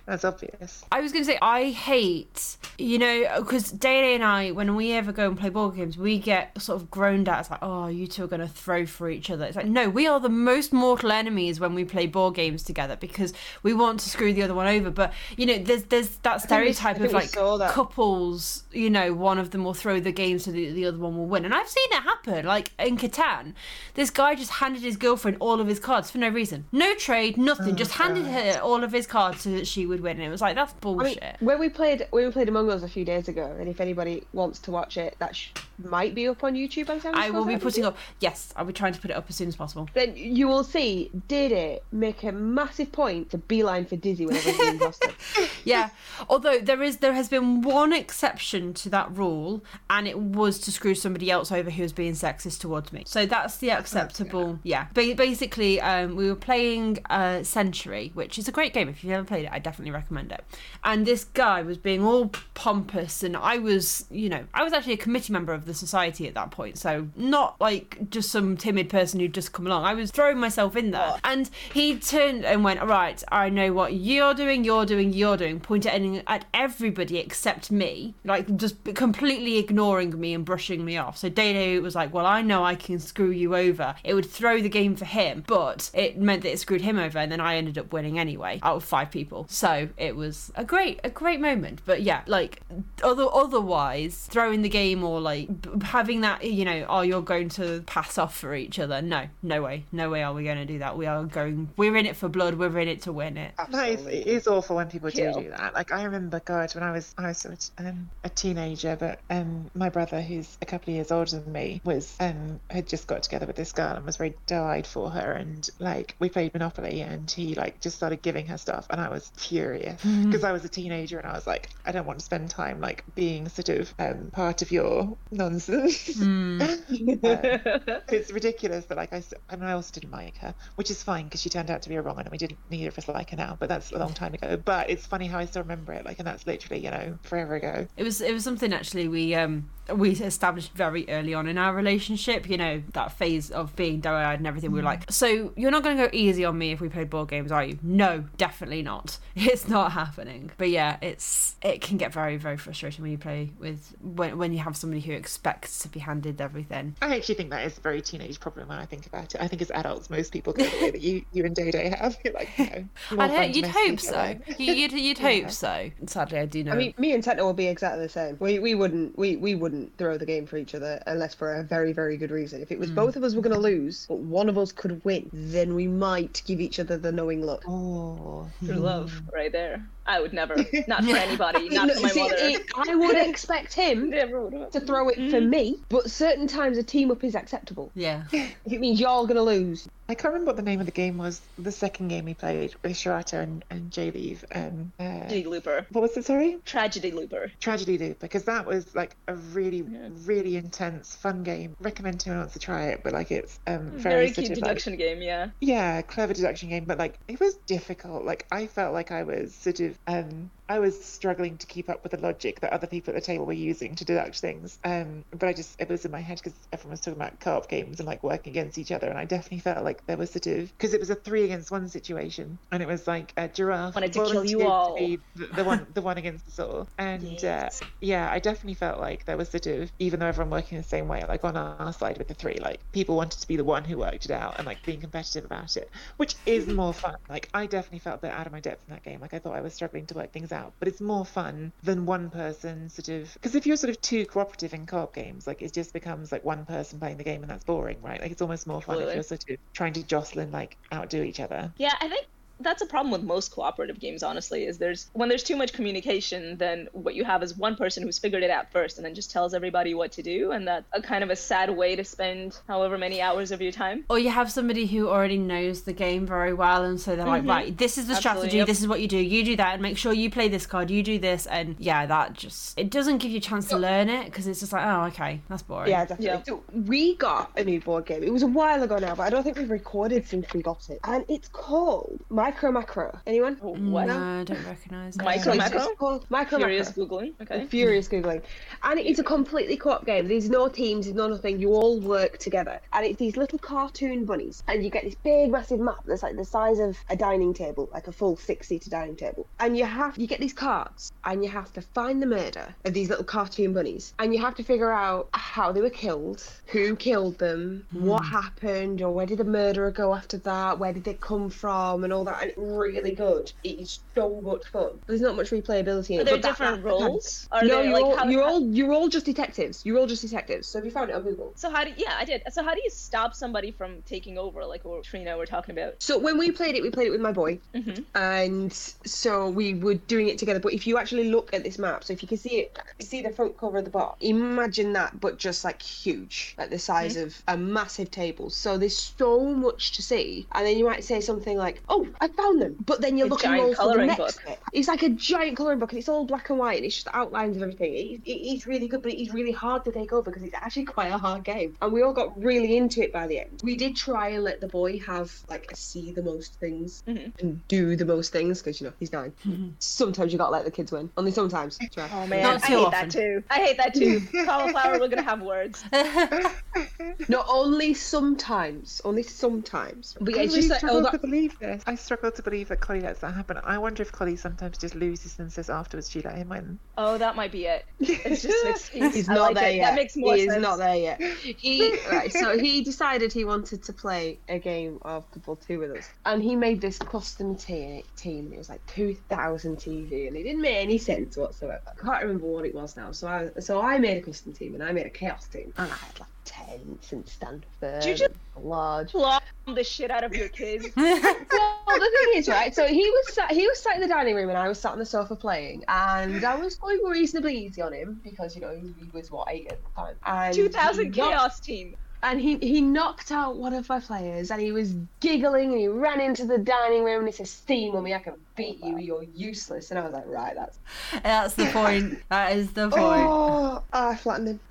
That's obvious. I was going to say I hate, you know, because Day and I, when we ever go and play board games, we get sort of groaned at. It's like, oh, you two are going to throw for each other. It's like, no, we are the most mortal enemies when we play board games together because we want to screw the other one over. But you know, there's there's that think we- stereotype of like couples. You know, one of them will throw the game so the, the other one will win, and I've seen it happen. Like in Catan, this guy just handed his girlfriend all of his cards for no reason, no trade, nothing. Oh, just handed her all of his cards so that she would win. And it was like that's I mean, bullshit. when we played when we played Among Us a few days ago, and if anybody wants to watch it, that sh- might be up on YouTube. By the time I will be putting up. Yes, I'll be trying to put it up as soon as possible. Then you will see. Did it make a massive point to beeline for Dizzy whenever hosted? Yeah. Although there is there has been one exception to that rule, and it was to screw somebody else over who was being sexist towards me. So that's the acceptable. Yeah. Ba- basically, um, we were playing uh, Century, which is a great game. If you've never played it, I definitely recommend it. And this guy was being all pompous, and I was, you know, I was actually a committee member of the society at that point, so not like just some timid person who'd just come along. I was throwing myself in there, and he turned and went, "All right, I know what you're doing, you're doing, you're doing." Pointed at, at everybody except me, like just completely ignoring me and brushing me off. So Dado was like, "Well, I know I can screw you over." It would throw the game for him, but it meant that it screwed him over, and then I ended up winning anyway out of five people. So it was a great, a great moment. But yeah, like other otherwise, throwing the game or like b- having that, you know, oh, you're going to pass off for each other. No, no way, no way are we going to do that. We are going. We're in it for blood. We're in it to win it. That is, it is awful when people do do that. Like I remember, God, when I was I was sort of, um, a teenager, but um, my brother, who's a couple of years older than me, was um had just got together with this girl and was very doe-eyed for her, and like we played Monopoly, and he like just started giving her stuff, and I was furious because I was a teenager, and I was like, I don't want to spend time like being sort of um part of your nonsense. Hmm. it's ridiculous that like I, I mean I also didn't like her, which is fine because she turned out to be a wrong one and we didn't neither of us like her now. But that's a long time ago. But it's funny how I still remember it, like, and that's literally you know forever ago. It was it was something actually we um we established very early on in our relationship. You know that phase of being doe-eyed and everything. We were like, so you're not going to go easy on me if we played board games, are you? No, definitely not. It's not happening. But yeah, it's it can get very very frustrating when you play with when when you have somebody who expects to be handed everything. I actually think that is a very teenage problem when I think about it. I think as adults, most people go the way that you you and Day Day have. You're like, you know, I hope, you'd hope each so. other. You- You'd you'd Yeah. hope so. Sadly, I do know. I mean, me and Techno will be exactly the same. We we wouldn't we, we wouldn't throw the game for each other unless for a very very good reason. If it was hmm. both of us were going to lose, but one of us could win, then we might give each other the knowing look. Oh, True love, hmm. right there. I would never, not for anybody, not for my See, mother. it- I would expect him Never would. to throw it for me, but certain times a team up is acceptable. yeah. If it means you're going to lose, I can't remember what the name of the game was. The second game we played with Shirata and and J Leave. Um, uh, Tragedy Looper. what was it? Sorry. Tragedy Looper. Tragedy Loop because that was like a really, Yeah. really intense, fun game. Recommend to anyone wants to try it, but like it's um very, Very sort cute of, like- deduction game, yeah. yeah, clever deduction game, but like it was difficult. Like I felt like I was sort of um I was struggling to keep up with the logic that other people at the table were using to deduct things. Um, but I just it was in my head because everyone was talking about co-op games and like working against each other, and I definitely felt like there was sort of because it was a three against one situation, and it was like a giraffe Wanted to kill you all. be the, the one the one against us all, and Yes. uh, yeah, I definitely felt like there was sort of even though everyone working the same way, like on our side with the three, like people wanted to be the one who worked it out and like being competitive about it, which is more fun. Like I definitely felt a bit out of my depth in that game. Like I thought I was struggling to work things out, but it's more fun than one person sort of because if you're sort of too cooperative in co-op games, like it just becomes like one person playing the game and that's boring, right? Like it's almost more fun if you're sort of trying to jostle and like outdo each other. Yeah, I think that's a problem with most cooperative games honestly is there's when there's too much communication then what you have is one person who's figured it out first and then just tells everybody what to do and that's a kind of a sad way to spend however many hours of your time Or you have somebody who already knows the game very well, and so they're like, Mhm. right, this is the Absolutely, strategy, yep. this is what you do, you do that, and make sure you play this card, you do this, and yeah, that just it doesn't give you a chance to learn it because it's just like, oh, okay, that's boring. Yeah, definitely. So we got a new board game. It was a while ago now, but I don't think we've recorded since we got it. And it's called Micro Macro. Anyone? Oh, Mm, what No, I don't recognise it. Micro It's- Macro? It's called Micro furious Macro. googling okay Furious googling, and it's a completely co-op game. There's no teams, there's no nothing. You all work together, and it's these little cartoon bunnies, and you get this big, massive map that's like the size of a dining table, like a full six-seater dining table. And you have you get these cards, and you have to find the murder of these little cartoon bunnies, and you have to figure out how they were killed, who killed them, what happened, or where did the murderer go after that, where did they come from, and all that out and really good. It is so much fun. There's not much replayability in Are there but different that- that- roles? Are no, there, you're like, all how- you're all you're all just detectives. You're all just detectives. So if you found it on Google. So how do yeah, I did. So how do you stop somebody from taking over, like what Trina were talking about? So when we played it, we played it with my boy, Mm-hmm. and so we were doing it together. But if you actually look at this map, so if you can see it, see the front cover of the box. Imagine that, but just like huge, like the size of a massive table. So there's so much to see, and then you might say something like, "Oh, I found them," but then you're A looking all for the next book. bit. It's like a giant colouring book, and it's all black and white, and it's just outlines of everything. It, it is really good, but it is really hard to take over because it's actually quite a hard game. And we all got really into it by the end. We did try and let the boy have like see the most things Mhm. and do the most things because you know he's 9 Sometimes you gotta let the kids win. Only sometimes. Try. Oh man, Not I hate often. that too. I hate that too. Cauliflower, we're gonna have words. Not only sometimes, only sometimes. But yeah, I it's just like oh, that, to believe this. I struggle to believe that Collie lets that happen. I wonder if Collie sometimes just loses and says afterwards she let him win. Oh, that might be it. It's just it's, he's, He's I not like there it. yet. That makes more he sense. is not there yet. He right, so he decided he wanted to play a game of Blood Bowl Two with us, and he made this custom te- team. And it was like two thousand TV, and it didn't make any sense whatsoever. I can't remember what it was now. So I so I made a custom team, and I made a chaos team, and I had like tents and Stanford, Did you just- and large. Plum the shit out of your kids. well, the thing is, right? So he was sat, he was sat in the dining room, and I was sat on the sofa playing, and I was going reasonably easy on him because you know he, he was what eight at the time. And Two thousand he knocked- chaos team. and he he knocked out one of my players, and he was giggling, and he ran into the dining room, and he said, "Steam, on me I can beat you. You're useless." And I was like, "Right, that's." That's the point. That is the oh, point. Oh, I flattened him.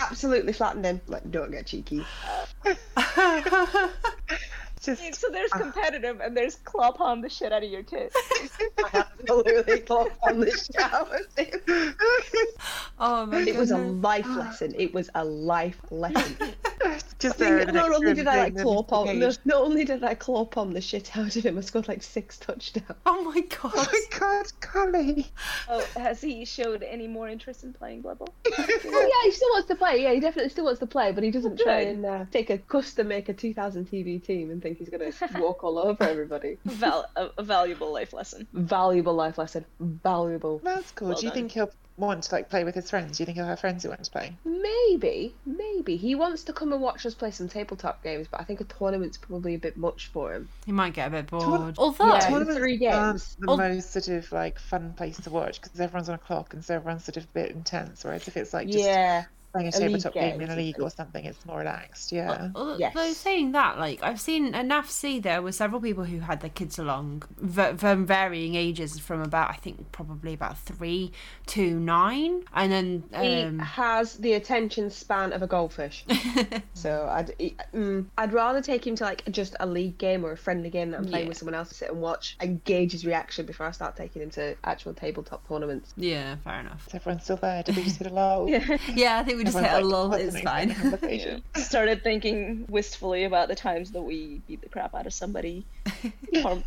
Absolutely flattened him. Like, don't get cheeky. Just So there's competitive and there's claw palm the shit out of your kids. Absolutely clocked on the shower. oh my It was a life lesson. It was a life lesson. just there in not only did I like doing claw palm, cage. no, not only did I claw palm the shit out of him, I scored like six touchdowns. Oh my god. Oh my god, Collie! Oh, has he showed any more interest in playing Blood Bowl? Oh yeah, he still wants to play. Yeah, he definitely still wants to play, but he doesn't try and uh, take a custom make a 2000 TV team and think he's gonna walk all over everybody. Val- a, a valuable life lesson. Valuable life lesson. Valuable. That's cool. Well Do you done. think he'll want to like play with his friends? Do you think he'll have friends who want to play? Maybe, maybe he wants to come and watch us play some tabletop games, but I think a tournament's probably a bit much for him. He might get a bit Tour- bored. Although, Yeah, Tournaments three aren't games. the Oh. most sort of like fun place to watch because everyone's on a clock and so everyone's sort of a bit intense. Whereas if it's like just yeah, playing a a league tabletop game in a league or something, it's more relaxed. Yeah. Although Yes. saying that, like I've seen at NAFC, there were several people who had their kids along, v- from varying ages, from about I think probably about three to nine, and then he um, has the attention span of a goldfish. So I'd he- mm, I'd rather take him to like just a league game or a friendly game that I'm playing Yeah. with someone else to sit and watch and gauge his reaction before I start taking him to actual tabletop tournaments. yeah, fair enough. Is everyone still there? Did we just hit a lull? Yeah, I think we just hit Everyone's a like, lull. "What's It's fine. conversation?" Started thinking wistfully about the times that we beat the crap out of somebody, or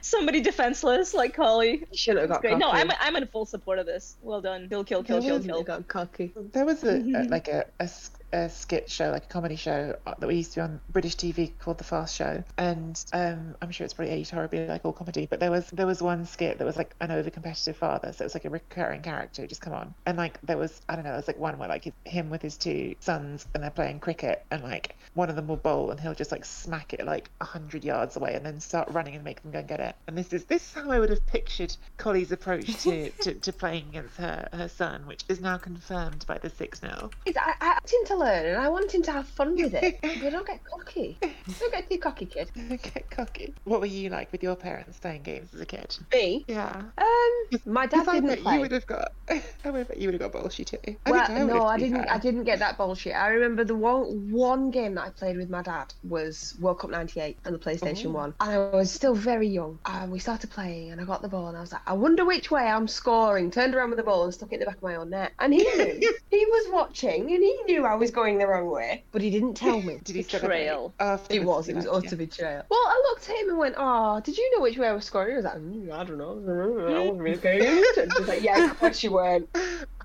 somebody defenseless like Collie. Shouldn't have got Great. No. I'm I'm in full support of this. Well done. Kill, kill, kill, kill, kill. got cocky. There was a, a like a, a s- a skit show, like a comedy show uh, that we used to be on British TV called The Fast Show, and um, I'm sure it's probably aged horribly like all comedy, but there was there was one skit that was like an over competitive father, so it was like a recurring character who just come on, and like there was I don't know, there was like one where like him with his two sons and they're playing cricket, and like one of them will bowl and he'll just like smack it like a hundred yards away and then start running and make them go and get it, and this is this is how I would have pictured Collie's approach to, to, to playing against her her son, which is now confirmed by the six 0 It's, I, I him to learn and I want him to have fun with it. but don't get cocky. Don't get too cocky, kid. Don't Get cocky. What were you like with your parents playing games as a kid? Me? Yeah. Um, my dad didn't bet play. you would have got. I would bet you would have got bullshit too. I Well, I no, I didn't. fair. I didn't get that bullshit. I remember the one one game that I played with my dad was World Cup '98 on the PlayStation Oh. One, and I was still very young. And we started playing, and I got the ball, and I was like, I wonder which way I'm scoring. Turned around with the ball and stuck it in the back of my own net. And he knew. he was watching, and he knew I was going the wrong way, but he didn't tell me. Did he Betrayal. celebrate afterwards? It was. It was Like, utter betrayal. Well, I looked at him and went, "Oh, did you know which way I was scoring?" He was like, "Mm, "I don't know. I wasn't really paying attention." I was like, "Yeah, of course you weren't."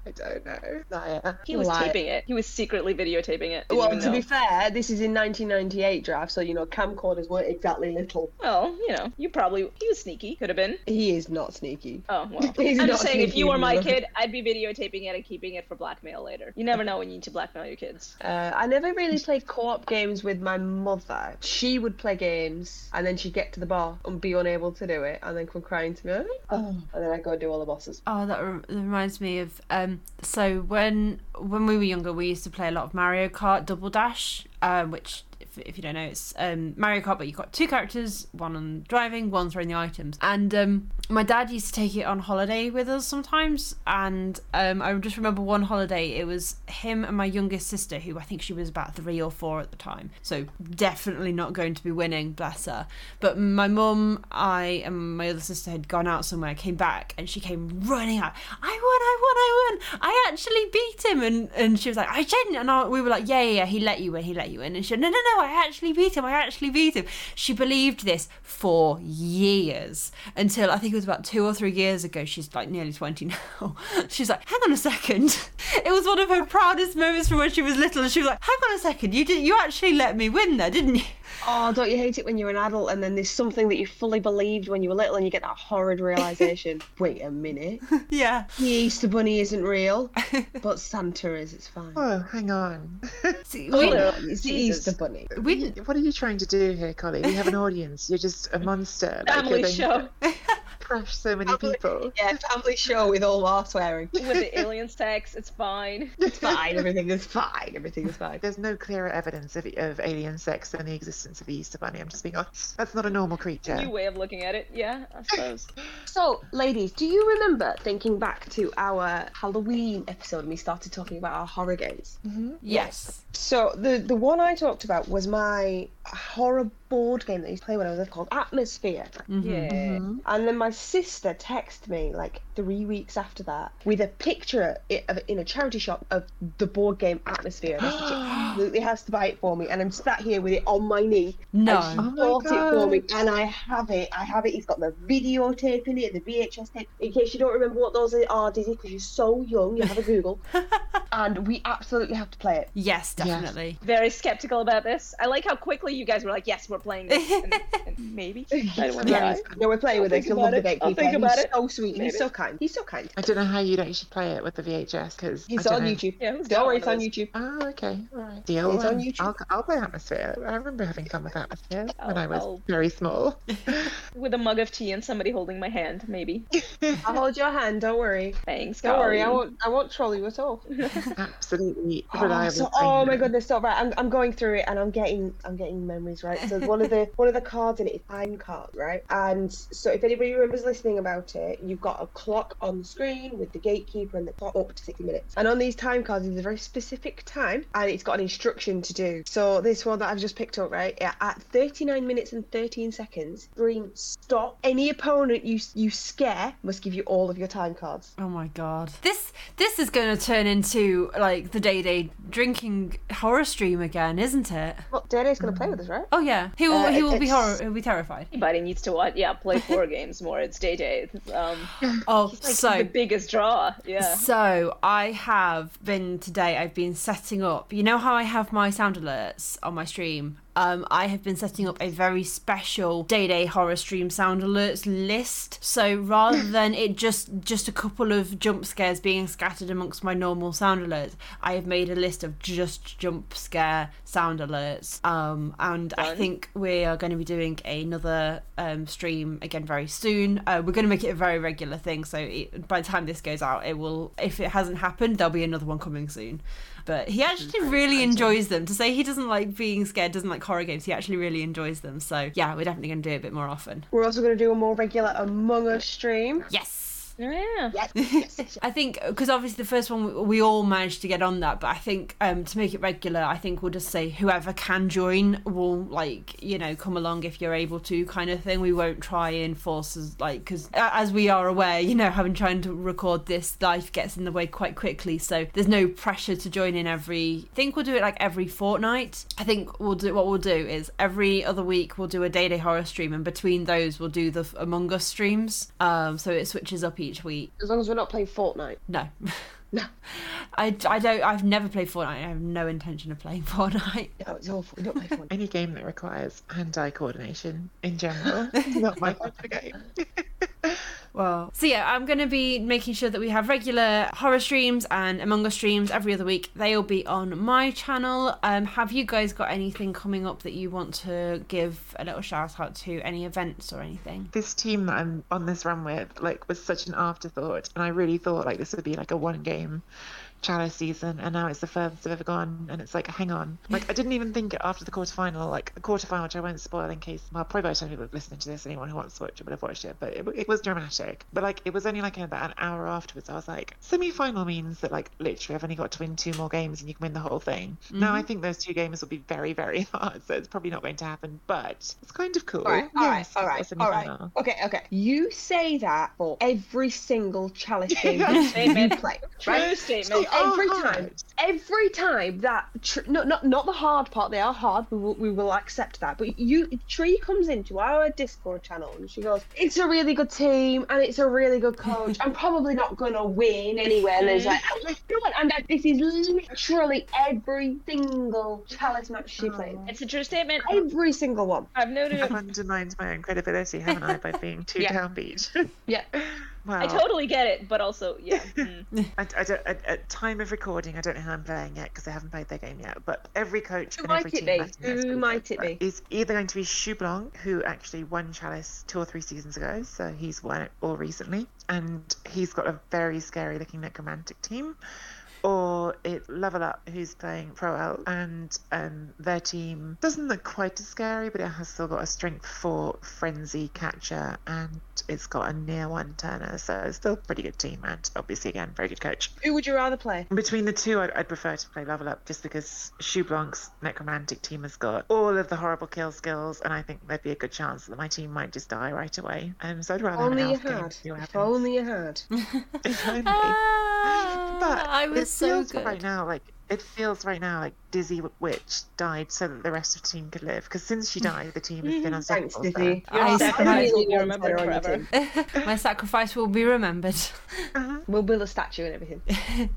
I don't know. Liar. He was Liar. taping it. He was secretly videotaping it. Well, to know. be fair, this is in 1998 draft, so you know camcorders weren't exactly little. well, you know, you probably he was sneaky. Could have been. He is not sneaky. Oh well. He's I'm not just saying, if you were my anymore. kid, I'd be videotaping it and keeping it for blackmail later. You never know when you need to blackmail your kids. Uh, I never really played co-op games with my mother. She would play games, and then she'd get to the bar and be unable to do it, and then come crying to me, oh, and then I'd go do all the bosses. Oh, that rem- that reminds me of um. Um, so when when we were younger, we used to play a lot of Mario Kart Double Dash, um, which if, if you don't know, it's um Mario Kart, but you've got two characters, one on driving, one throwing the items. And um, my dad used to take it on holiday with us sometimes, and um, I just remember one holiday. It was him and my youngest sister, who I think she was about three or four at the time, so definitely not going to be winning, bless her. But my mum, I, and my other sister had gone out somewhere, came back, and she came running out. I won, I won, I won. I actually beat him. And, and she was like, I didn't. And I, we were like, yeah, yeah, yeah, he let you win, he let win. And she said, no, no, no, I actually beat him, I actually beat him. She believed this for years until I think it was about two or three years ago. She's like nearly 20 now. She's like, hang on a second. It was one of her proudest moments from when she was little. And she was like, hang on a second, you did, you actually let me win there, didn't you? Oh, don't you hate it when you're an adult and then there's something that you fully believed when you were little and you get that horrid realization? Wait a minute. Yeah. The Easter Bunny isn't real, but Santa is. It's fine. Oh, hang on. See, we, no. It's the Easter Bunny. we, What are you trying to do here, Collie? We have an audience. You're just a monster. Family you're show to Crush so many Family- people. Yeah, family show with all our swearing. with the aliens text. It's fine. It's fine. Everything is fine. Everything is fine. There's no clearer evidence of, of alien sex than the existence of the Easter Bunny. I'm just being honest. That's not a normal creature. New way of looking at it. Yeah, I suppose. So, ladies, do you remember thinking back to our Halloween episode when we started talking about our horror games? Mm-hmm. yes. So the the one I talked about was my horror board game that I used to play when I was little called Atmosphere. Mm-hmm. Yeah. Mm-hmm. And then my sister texted me like three weeks after that with a picture i- of in a charity shop of the board game Atmosphere. And I said, she absolutely has to buy it for me. And I'm sat here with it on my knee. No. And she Oh my bought it for me, God. and I have it. I have it. He's got the videotape in it, the VHS tape. In case you don't remember what those are, Dizzy, because you're so young, you have a Google. and we absolutely have to play it. Yes, definitely. Very skeptical about this. I like how quickly you guys were like, "Yes, we're playing this." And, and maybe. I don't Yeah, no, we're playing with I'll it. think You'll about love the it. I'll think about He's it. so sweet. Maybe. He's so kind. He's so kind. I don't know how you'd actually play it with the VHS because He's on YouTube. Yeah, Don't worry, it's on? YouTube. Oh, okay. All right. Deal. It's on YouTube. I'll, I'll play Atmosphere. I remember having fun with Atmosphere when I'll- I was I'll- very small. With a mug of tea and somebody holding my hand, maybe. I'll hold your hand. Don't worry. Thanks. Don't worry. I won't. I won't troll you at all. Absolutely Oh, so, oh my goodness! So right, I'm, I'm going through it and I'm getting I'm getting memories right. So one of the one of the cards in it is time card, right? And so if anybody remembers listening about it, you've got a clock on the screen with the gatekeeper and the clock up to 60 minutes. And on these time cards, there's a very specific time and it's got an instruction to do. So this one that I've just picked up, right? Yeah, at 39 minutes and 13 seconds, scream stop. Any opponent you you scare must give you all of your time cards. Oh my god. This this is going to turn into like the day day drinking horror stream again, isn't it? Well, Dana's gonna play with us, right? Oh yeah. He will Uh, he will be it's- horror he'll be terrified. Anybody needs to watch Yeah, play horror games more. It's day day. Um, Oh, he's like so the biggest draw. Yeah. So I have been today. I've been setting up. You know how I have my sound alerts on my stream. Um, I have been setting up a very special Day Day horror stream sound alerts list. So rather than it just just a couple of jump scares being scattered amongst my normal sound alerts, I have made a list of just jump scare sound alerts. Um, and I think we are going to be doing another um, stream again very soon. Uh, we're going to make it a very regular thing. So it, by the time this goes out, it will. If it hasn't happened, there'll be another one coming soon. But he actually really enjoys them. To say he doesn't like being scared, doesn't like horror games, he actually really enjoys them. So yeah, we're definitely going to do it a bit more often. We're also gonna do a more regular Among Us stream. Yes. Yeah. Yes, yes, yes. I think because obviously the first one we, we all managed to get on that, but I think um, to make it regular, I think we'll just say whoever can join will like you know come along if you're able to kind of thing. We won't try and force us like because as we are aware, you know, having trying to record this, life gets in the way quite quickly. So there's no pressure to join in every. I think we'll do it like every fortnight. I think we'll do what we'll do is every other week we'll do a day day horror stream, and between those we'll do the Among Us streams. Um, so it switches up each each week. As long as we're not playing Fortnite. No. No. I, I don't. I've never played Fortnite. I have no intention of playing Fortnite. No, it's awful. We don't play Fortnite. Any game that requires hand-eye coordination in general is not my kind of game. Well, so yeah, I'm going to be making sure that we have regular horror streams and Among Us streams every other week. They'll be on my channel. Um, have you guys got anything coming up that you want to give a little shout out to? Any events or anything? this team that I'm on this run with, like, was such an afterthought, and I really thought like this would be like a one-game chalice season, and now it's the furthest I've ever gone, and it's like, hang on, like I didn't even think after the quarterfinal, like the quarterfinal, which I won't spoil in case, well, probably by the time people listening to this, anyone who wants to watch it would have watched it, but it, it was dramatic. But like, it was only like about an hour afterwards, I was like, semi-final means that like literally I've only got to win two more games and you can win the whole thing. Now I mm-hmm. think those two games will be very, very hard, so it's probably not going to happen, but it's kind of cool. All right, all right, Yes, all a right, all right. semi-final. Okay, okay. You say that for every single chalice game Yeah. you Statement. play, True right? statement. So every Oh, time, hard. every time that tr- no, not not the hard part. They are hard. We will we will accept that. But you, Tree comes into our Discord channel and she goes, "It's a really good team and it's a really good coach. I'm probably not gonna win anywhere." And there's like, "Oh, let's do it." And that, this is literally every single chalice match she oh. played. It's a true statement. Every single one. I've noted I've undermined my own credibility, haven't I, by being too Yeah. downbeat? Yeah. Wow. I totally get it, but also, yeah. mm. I, I don't, at, at time of recording, I don't know how I'm playing yet because I haven't played their game yet. But every coach Who and might every it team be? that I think Who might it be? is either going to be Shu Blanc, who actually won Chalice two or three seasons ago, so he's won it all recently, and he's got a very scary looking necromantic team. Or it Level Up, who's playing Pro Elf, and um, their team doesn't look quite as scary, but it has still got a strength four frenzy catcher, and it's got a near one turner, so it's still a pretty good team, and obviously again very good coach. Who would you rather play? Between the two, I'd, I'd prefer to play Level Up just because Shu Blanc's necromantic team has got all of the horrible kill skills, and I think there'd be a good chance that my team might just die right away. Um, so I'd rather Only you have an elf had. If only you had. If only. But I was it so feels good. right now like it feels right now like Dizzy Witch died so that the rest of the team could live. Because since she mm. died, the team has been mm-hmm. Thanks, unstoppable. Dizzy. I You're sacrifice will be remembered that are forever. My sacrifice will be remembered. Uh-huh. We'll build a statue and everything.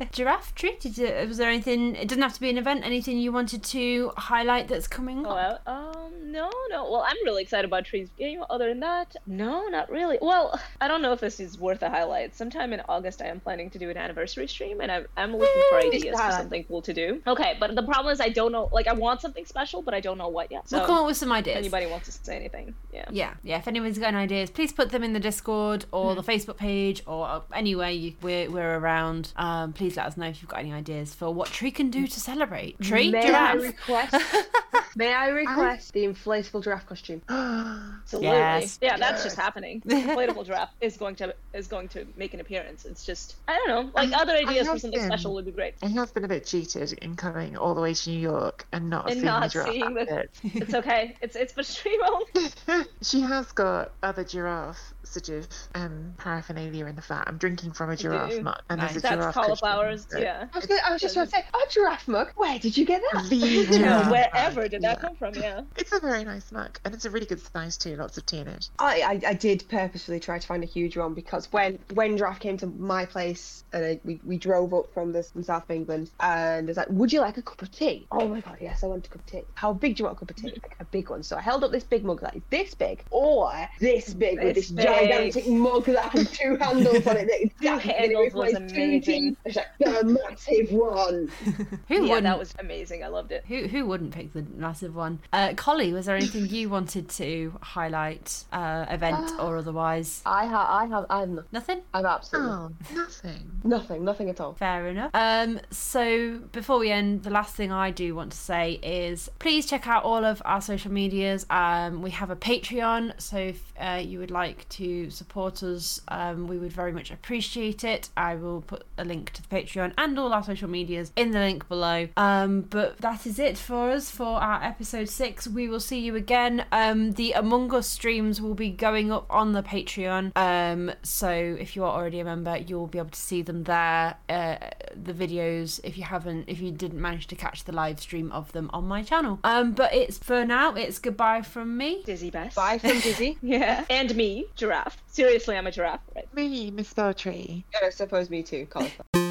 Giraffe Tree, did you, was there anything? It doesn't have to be an event. Anything you wanted to highlight that's coming Oh, up? well, um, no, no. Well, I'm really excited about Tree's game. Other than that, no, not really. Well, I don't know if this is worth a highlight. Sometime in August, I am planning to do an anniversary stream, and I'm, I'm looking for ideas for something cool to do. Okay, but the problem is I don't know. Like, I want something special, but I don't know what yet. So, we'll come up with some if ideas. anybody wants to say anything, yeah. Yeah, yeah. If anyone's got any ideas, please put them in the Discord or the Hmm. Facebook page or anywhere you, we're, we're around. Um, please let us know if you've got any ideas for what Tree can do to celebrate. Tree, May I request? may I request the inflatable giraffe costume? Absolutely. Yes. Yeah, that's just happening. The Inflatable giraffe is going to is going to make an appearance. It's just I don't know. Like I- other ideas for something been- special would be great. I have been a bit cheated in coming all the way to New York and not And seeing not the giraffe seeing the- It's okay. It's it's for stream only. she has got other giraffe sort of um, paraphernalia in the flat. I'm drinking from a giraffe mug, and Nice. there's a That's giraffe cauliflowers. cushion. Yeah. I was, gonna, I was just about to say, a giraffe mug. Where did you get that? The Yeah, giraffe wherever mug, did that yeah. come from? Yeah. It's a very nice mug, and it's a really good size too. Lots of tea in it. I, I, I did purposefully try to find a huge one because when when Giraffe came to my place and I, we, we drove up from the from South of England and was like, would you like a cup of tea? Oh my god, yes, I want a cup of tea. How big do you want a cup of tea? Like, a big one. So I held up this big mug that is this big or this big with This this big. gigantic mug that had two handles on it. That exactly handles with was my amazing. teeth. I was like, the massive one. Who Yeah, wouldn't? that was amazing. I loved it. Who who wouldn't pick the massive one? Uh, Collie, was there anything you wanted to highlight, uh, event or otherwise? I have, I have, I have nothing. Nothing. I've absolutely Oh, nothing. nothing, nothing at all. Fair enough. Um, so before we end, the last thing I do want to say is please check out all of our social medias. Um, we have a Patreon, so if uh, you would like to support us, um, we would very much appreciate it. I will put a link to the Patreon and all our social medias in the link below. Um, but that is it for us for our episode six. We will see you again. Um, the Among Us streams will be going up on the Patreon. Um, so if you are already a member, you'll be able to see them there. Uh, the videos, if you haven't, if you didn't manage to catch the live stream of them on my channel. Um, but it's for now. It's goodbye from me. Dizzy Bess. Bye from Dizzy. Yeah. And me, Giraffe. Seriously, I'm a giraffe, right? Me, Misspelled Tree. and I suppose me too, cauliflower.